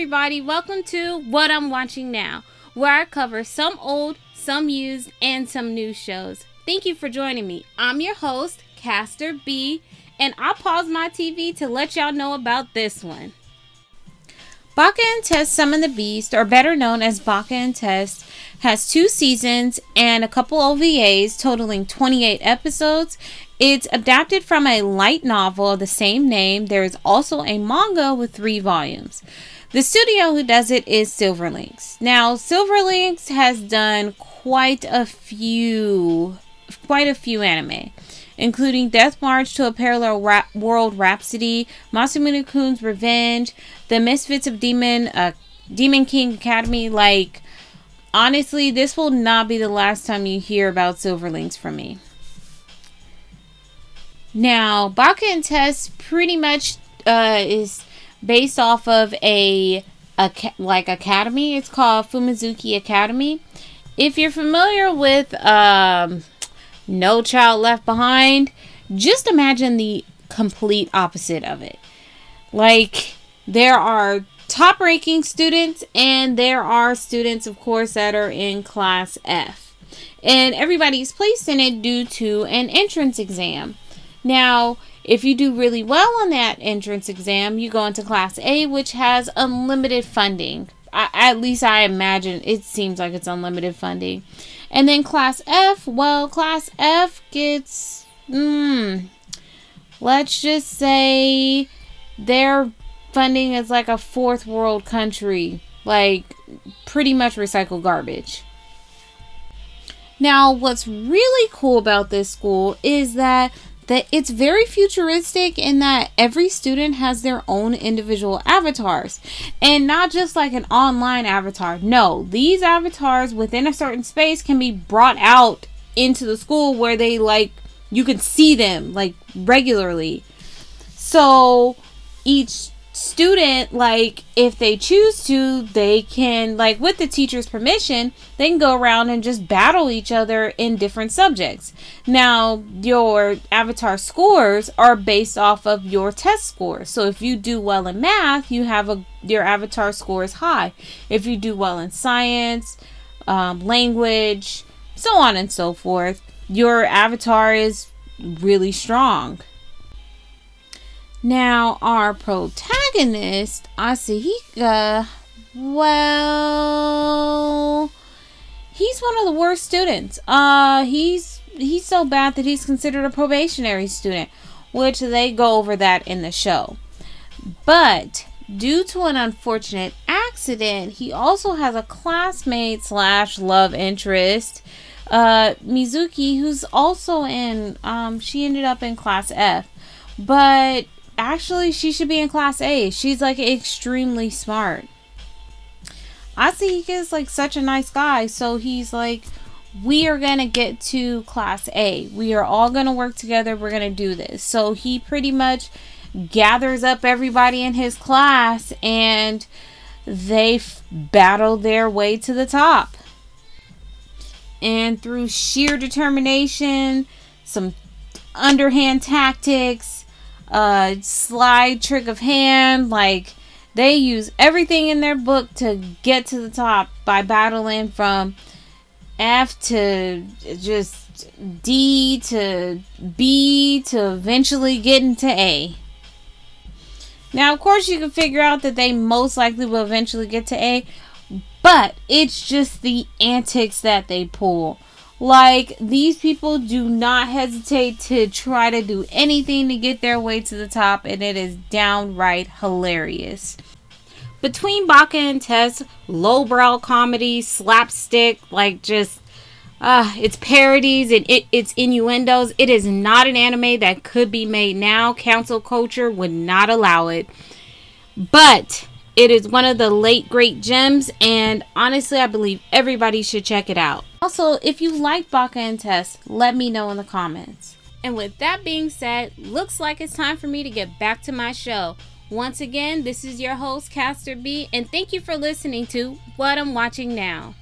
everybody. Welcome to What I'm Watching Now, where I cover some old, some used, and some new shows. Thank you for joining me. I'm your host, Castor B, and I'll pause my TV to let y'all know about this one. Baka and Test Summon the Beast, or better known as Baka and Test, has two seasons and a couple OVAs totaling 28 episodes. It's adapted from a light novel of the same name. There is also a manga with three volumes. The studio who does it is Silverlinks. Now, Silverlinks has done quite a few quite a few anime, including Death March to a Parallel World Rhapsody, Masamune Kun's Revenge, The Misfits of Demon uh, Demon King Academy like honestly, this will not be the last time you hear about Silverlinks from me. Now, Baka and Test pretty much uh, is based off of a, a like academy. It's called Fumizuki Academy. If you're familiar with um, No Child Left Behind, just imagine the complete opposite of it. Like there are top ranking students and there are students of course that are in class F. And everybody's placed in it due to an entrance exam. Now, if you do really well on that entrance exam, you go into Class A, which has unlimited funding. I, at least I imagine it seems like it's unlimited funding. And then Class F, well, Class F gets, hmm, let's just say their funding is like a fourth world country, like pretty much recycled garbage. Now, what's really cool about this school is that that it's very futuristic in that every student has their own individual avatars and not just like an online avatar. No, these avatars within a certain space can be brought out into the school where they like you can see them like regularly. So each student like if they choose to they can like with the teacher's permission they can go around and just battle each other in different subjects. Now your avatar scores are based off of your test scores so if you do well in math you have a your avatar score is high. If you do well in science um, language so on and so forth your avatar is really strong now, our protagonist, Asahika, well, he's one of the worst students. Uh, he's he's so bad that he's considered a probationary student, which they go over that in the show. But due to an unfortunate accident, he also has a classmate slash love interest, uh, Mizuki, who's also in. Um, she ended up in class F, but actually she should be in class A. She's like extremely smart. He is like such a nice guy, so he's like we are to get to class A. We are all to work together. We're to do this. So he pretty much gathers up everybody in his class and they f- battle their way to the top. And through sheer determination, some underhand tactics, uh, slide trick of hand. Like they use everything in their book to get to the top by battling from F to just D to B to eventually getting to A. Now, of course, you can figure out that they most likely will eventually get to A, but it's just the antics that they pull. Like, these people do not hesitate to try to do anything to get their way to the top, and it is downright hilarious. Between Baka and Test, lowbrow comedy, slapstick, like just uh, it's parodies and it, it's innuendos. It is not an anime that could be made now. Council culture would not allow it. But it is one of the late great gems, and honestly, I believe everybody should check it out. Also, if you like Baka and Test, let me know in the comments. And with that being said, looks like it's time for me to get back to my show. Once again, this is your host, Castor B, and thank you for listening to What I'm Watching Now.